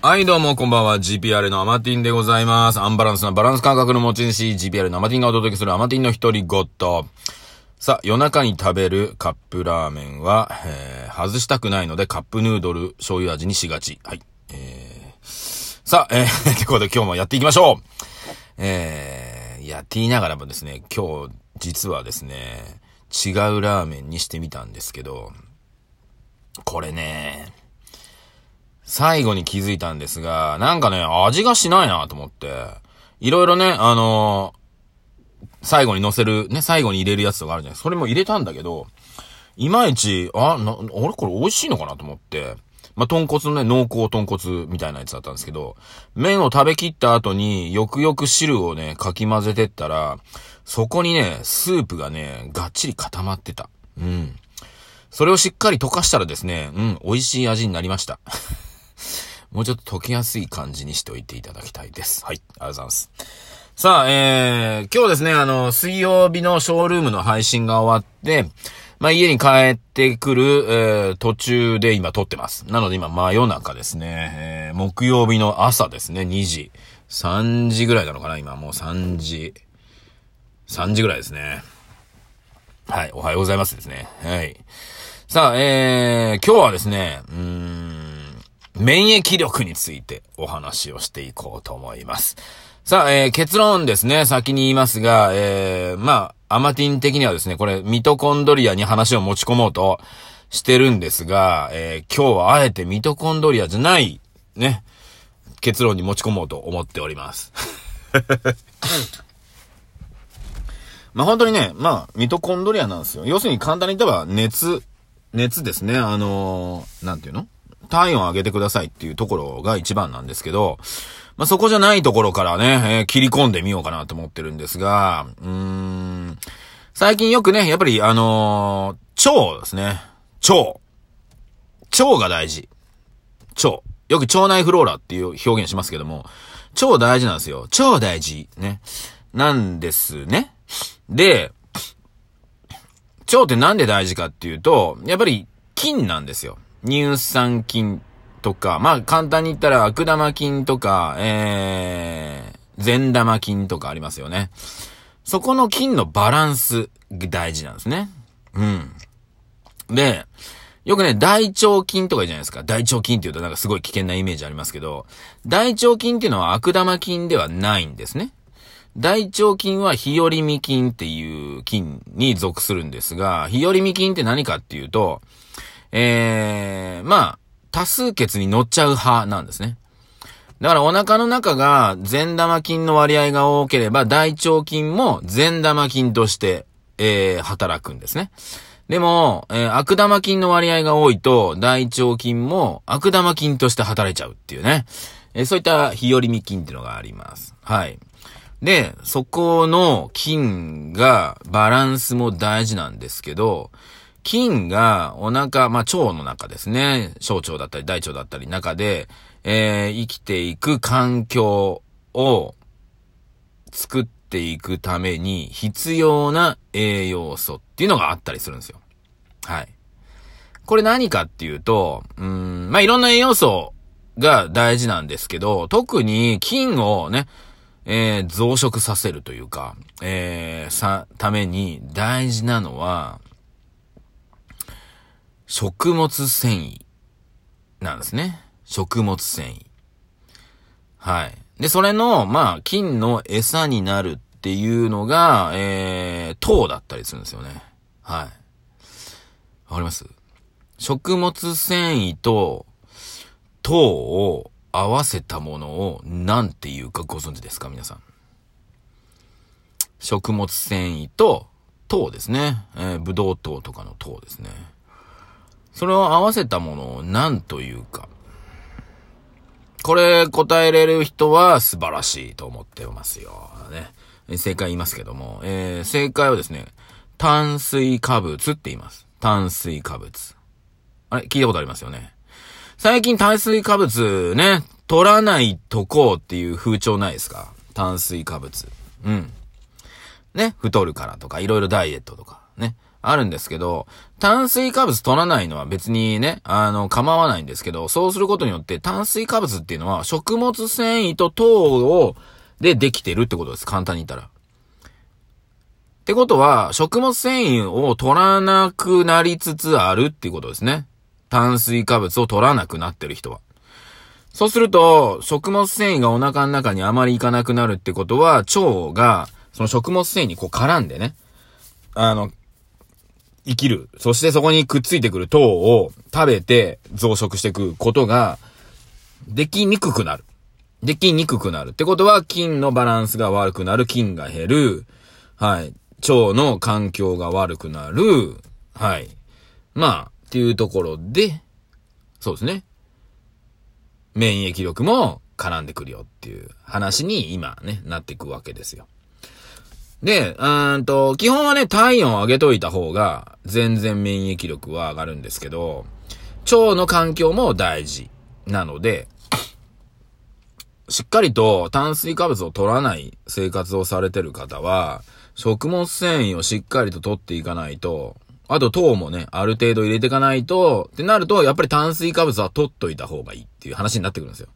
はい、どうも、こんばんは。GPR のアマティンでございます。アンバランスなバランス感覚の持ち主、GPR のアマティンがお届けするアマティンの独り言。さあ、夜中に食べるカップラーメンは、えー、外したくないのでカップヌードル醤油味にしがち。はい。えー、さあ、えー、ということで今日もやっていきましょうえー、やっていながらもですね、今日、実はですね、違うラーメンにしてみたんですけど、これね、最後に気づいたんですが、なんかね、味がしないなと思って、いろいろね、あのー最後に乗せる、ね、最後に入れるやつとかあるじゃないそれも入れたんだけど、いまいち、あ、な、あれこれ美味しいのかなと思って、まあ、豚骨のね、濃厚豚骨みたいなやつだったんですけど、麺を食べきった後によくよく汁をね、かき混ぜてったら、そこにね、スープがね、がっちり固まってた。うん。それをしっかり溶かしたらですね、うん、美味しい味になりました。もうちょっと溶けやすい感じにしておいていただきたいです。はい、ありがとうございます。さあ、えー、今日ですね、あの、水曜日のショールームの配信が終わって、まあ、家に帰ってくる、えー、途中で今撮ってます。なので今真夜中ですね、えー、木曜日の朝ですね、2時、3時ぐらいなのかな今もう3時、3時ぐらいですね。はい、おはようございますですね。はい。さあ、えー、今日はですね、うん、免疫力についてお話をしていこうと思います。さあ、えー、結論ですね、先に言いますが、えー、まあ、アマティン的にはですね、これ、ミトコンドリアに話を持ち込もうとしてるんですが、えー、今日はあえてミトコンドリアじゃない、ね、結論に持ち込もうと思っております。まあ本当にね、まあ、ミトコンドリアなんですよ。要するに簡単に言えば熱、熱ですね。あのーなんていうの？体温上げてくださいっていうところが一番なんですけど、まあそこじゃないところからね、えー切り込んでみようかなと思ってるんですが、うーん、最近よくね、やっぱりあのー腸ですね。腸。腸が大事。腸。よく腸内フローラっていう表現しますけども、腸大事なんですよ。腸大事。ね。なんですね。で、腸ってなんで大事かっていうと、やっぱり菌なんですよ。乳酸菌とか、まあ簡単に言ったら悪玉菌とか、えー、善玉菌とかありますよね。そこの菌のバランスが大事なんですね。うん。で、よくね、大腸菌とかじゃないですか。大腸菌って言うとなんかすごい危険なイメージありますけど、大腸菌っていうのは悪玉菌ではないんですね。大腸菌は日和見菌っていう菌に属するんですが、日和見菌って何かっていうと、えー、まあ、多数決に乗っちゃう派なんですね。だからお腹の中が善玉菌の割合が多ければ大腸菌も善玉菌として、えー、働くんですね。でも、えー悪玉菌の割合が多いと大腸菌も悪玉菌として働いちゃうっていうね。えーそういった日和見菌っていうのがあります。はい。で、そこの菌がバランスも大事なんですけど、菌がお腹、まあ、腸の中ですね。小腸だったり大腸だったり中で、えー生きていく環境を作っていくために必要な栄養素っていうのがあったりするんですよ。はい。これ何かっていうと、うん、まあ、いろんな栄養素が大事なんですけど、特に菌をね、えー増殖させるというか、えーさ、ために大事なのは、食物繊維なんですね。食物繊維。はい。で、それの、まあ、菌の餌になるっていうのが、えー、糖だったりするんですよね。はい。わかります？食物繊維と糖を合わせたものを何て言うかご存知ですか？皆さん。食物繊維と糖ですね。えー、ブドウ糖とかの糖ですね。それを合わせたものを何というか。これ答えれる人は素晴らしいと思ってますよ。ね。正解言いますけども、えー、正解はですね、炭水化物って言います。炭水化物。あれ聞いたことありますよね。最近炭水化物ね、取らないとこうっていう風潮ないですか？炭水化物。うん。ね、太るからとか、いろいろダイエットとか、ね。あるんですけど、炭水化物取らないのは別にね、あの、構わないんですけど、そうすることによって炭水化物っていうのは食物繊維と糖を、でできてるってことです。簡単に言ったら。ってことは、食物繊維を取らなくなりつつあるっていうことですね。炭水化物を取らなくなってる人は。そうすると、食物繊維がお腹の中にあまりいかなくなるってことは、腸が、その食物繊維にこう絡んでね、あの、生きる。そしてそこにくっついてくる糖を食べて増殖していくことが、できにくくなる。できにくくなる。ってことは、菌のバランスが悪くなる、菌が減る。はい。腸の環境が悪くなる。はい。まあ、っていうところで、そうですね。免疫力も絡んでくるよっていう話に今ね、なっていくわけですよ。で、うんと、基本はね、体温を上げといた方が、全然免疫力は上がるんですけど、腸の環境も大事なので、しっかりと炭水化物を取らない生活をされてる方は、食物繊維をしっかりと取っていかないと、あと糖もね、ある程度入れていかないと、ってなると、やっぱり炭水化物は取っといた方がいいっていう話になってくるんですよ。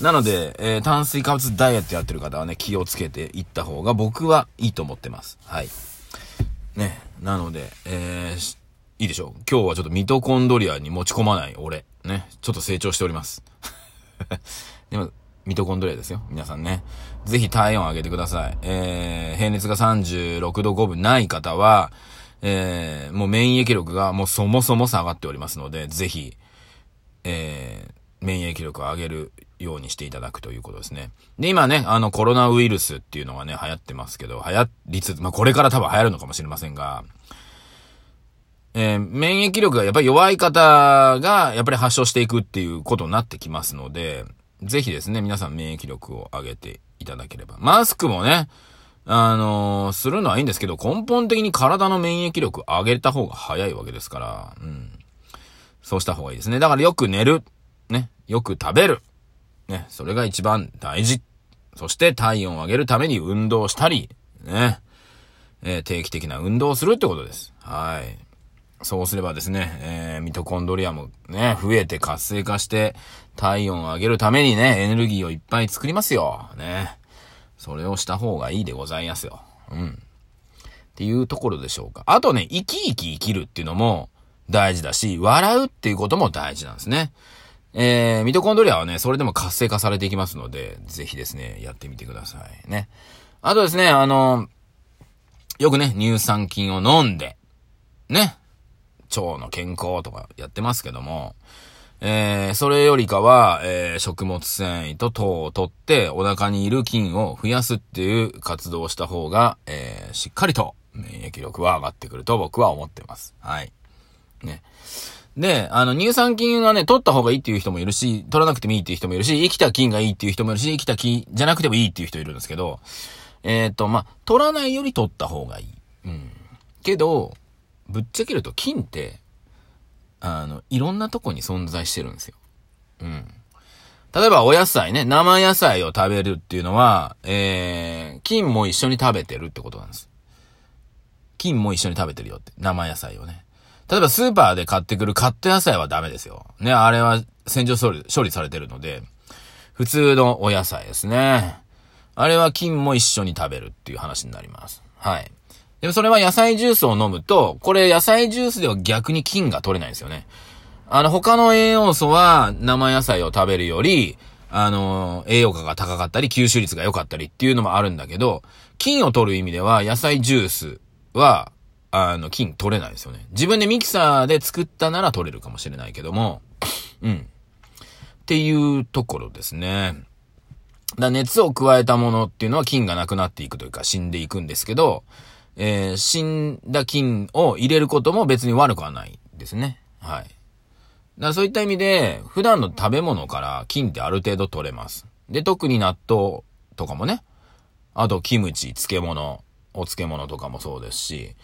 なので、えー、炭水化物ダイエットやってる方はね、気をつけていった方が僕はいいと思ってます。はい。ね。なので、えー、いいでしょう。今日はちょっとミトコンドリアに持ち込まない俺。ね。ちょっと成長しております。でも、ミトコンドリアですよ。皆さんね。ぜひ体温上げてください。えー、平熱が36度5分ない方は、えー、もう免疫力がもうそもそも下がっておりますので、ぜひ、えー、免疫力を上げるようにしていただくということですね。で、今ね、あのコロナウイルスっていうのがね、流行ってますけど、流行りつつ、まあ、これから多分流行るのかもしれませんが、えー、免疫力がやっぱり弱い方が、やっぱり発症していくっていうことになってきますので、ぜひですね、皆さん免疫力を上げていただければ。マスクもね、あのー、するのはいいんですけど、根本的に体の免疫力上げた方が早いわけですから、うん。そうした方がいいですね。だからよく寝る。ね。よく食べる。ね。それが一番大事。そして体温を上げるために運動したり、ね。えー、定期的な運動をするってことです。はい。そうすればですね、えー、ミトコンドリアもね、増えて活性化して、体温を上げるためにね、エネルギーをいっぱい作りますよ。ね。それをした方がいいでございますよ。うん。っていうところでしょうか。あとね、生き生き生きるっていうのも大事だし、笑うっていうことも大事なんですね。えー、ミトコンドリアはね、それでも活性化されていきますので、ぜひですね、やってみてくださいね。あとですね、あの、よくね、乳酸菌を飲んで、ね、腸の健康とかやってますけども、えー、それよりかは、えー、食物繊維と糖を取ってお腹にいる菌を増やすっていう活動をした方が、えー、しっかりと免疫力は上がってくると僕は思ってます。はい。ね。で、あの、乳酸菌はね、取った方がいいっていう人もいるし、取らなくてもいいっていう人もいるし、生きた菌がいいっていう人もいるし、生きた菌じゃなくてもいいっていう人いるんですけど、えっ、ー、と、ま、取らないより取った方がいい。うん。けど、ぶっちゃけると菌って、あの、いろんなとこに存在してるんですよ。うん。例えばお野菜ね、生野菜を食べるっていうのは、えー、菌も一緒に食べてるってことなんです。菌も一緒に食べてるよって。生野菜をね。例えばスーパーで買ってくるカット野菜はダメですよ。ね、あれは洗浄処理処理されてるので、普通のお野菜ですね。あれは菌も一緒に食べるっていう話になります。はい。でもそれは野菜ジュースを飲むと、これ野菜ジュースでは逆に菌が取れないんですよね。あの、他の栄養素は生野菜を食べるより、あの、栄養価が高かったり、吸収率が良かったりっていうのもあるんだけど、菌を取る意味では野菜ジュースは、あの、菌取れないですよね。自分でミキサーで作ったなら取れるかもしれないけども、うん。っていうところですね。だ熱を加えたものっていうのは菌がなくなっていくというか死んでいくんですけど、えー、死んだ菌を入れることも別に悪くはないですね。はい。だそういった意味で、普段の食べ物から菌ってある程度取れます。で、特に納豆とかもね、あとキムチ、漬物、お漬物とかもそうですし、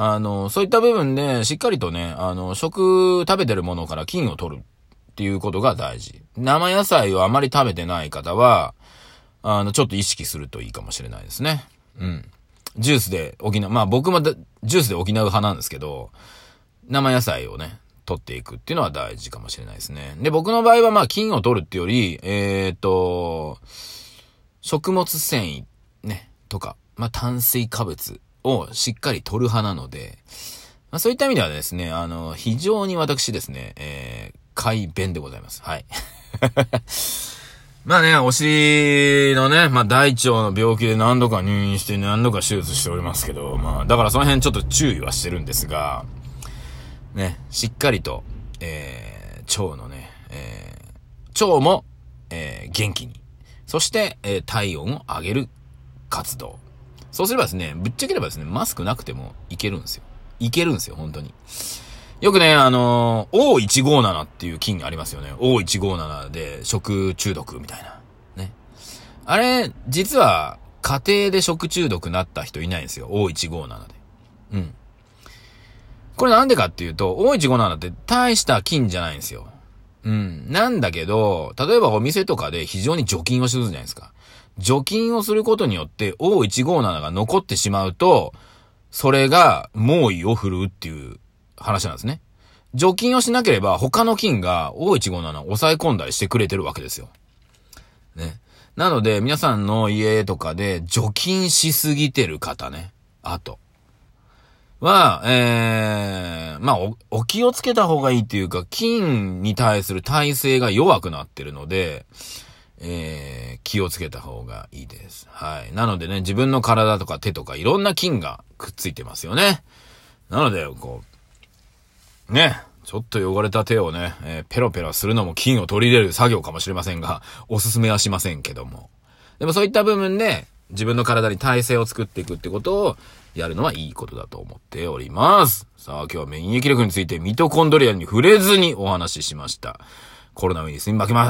あの、そういった部分でしっかりとね、あの、食、食べてるものから菌を取るっていうことが大事。生野菜をあまり食べてない方は、あの、ちょっと意識するといいかもしれないですね。うん。ジュースで補う、まあ僕もジュースで補う派なんですけど、生野菜をね、取っていくっていうのは大事かもしれないですね。で、僕の場合はまあ菌を取るってより、えっ、と、食物繊維、ね、とか、まあ炭水化物をしっかり取る派なので、まあそういった意味ではですね、あの、非常に私ですね、えー、快便でございます。はい。まあね、お尻のね、まあ大腸の病気で何度か入院して何度か手術しておりますけど、まあ、だからその辺ちょっと注意はしてるんですが、ね、しっかりと、えー、腸のね、えー、腸も、えー、元気に。そして、えー、体温を上げる活動。そうすればですね、ぶっちゃければですね、マスクなくてもいけるんですよ。いけるんですよ、本当に。よくね、あのー、O157 っていう菌ありますよね。O157 で食中毒みたいな。ね。あれ、実は、家庭で食中毒なった人いないんですよ。O157 で。うん。これなんでかっていうと、O157 って大した菌じゃないんですよ。うん。なんだけど、例えばお店とかで非常に除菌をするじゃないですか。除菌をすることによって O157 が残ってしまうと、それが猛威を振るうっていう話なんですね。除菌をしなければ他の菌が O157 を抑え込んだりしてくれてるわけですよ。ね。なので、皆さんの家とかで除菌しすぎてる方ね。あと。は、えー、まあお、お気をつけた方がいいっていうか、菌に対する耐性が弱くなってるので、えー、気をつけた方がいいです。はい。なのでね、自分の体とか手とかいろんな菌がくっついてますよね。なので、こう、ね、ちょっと汚れた手をね、えー、ペロペロするのも菌を取り入れる作業かもしれませんが、おすすめはしませんけども。でもそういった部分で、自分の体に体勢を作っていくってことをやるのはいいことだと思っております。さあ、今日は免疫力についてミトコンドリアに触れずにお話ししました。コロナウイルスに負けま、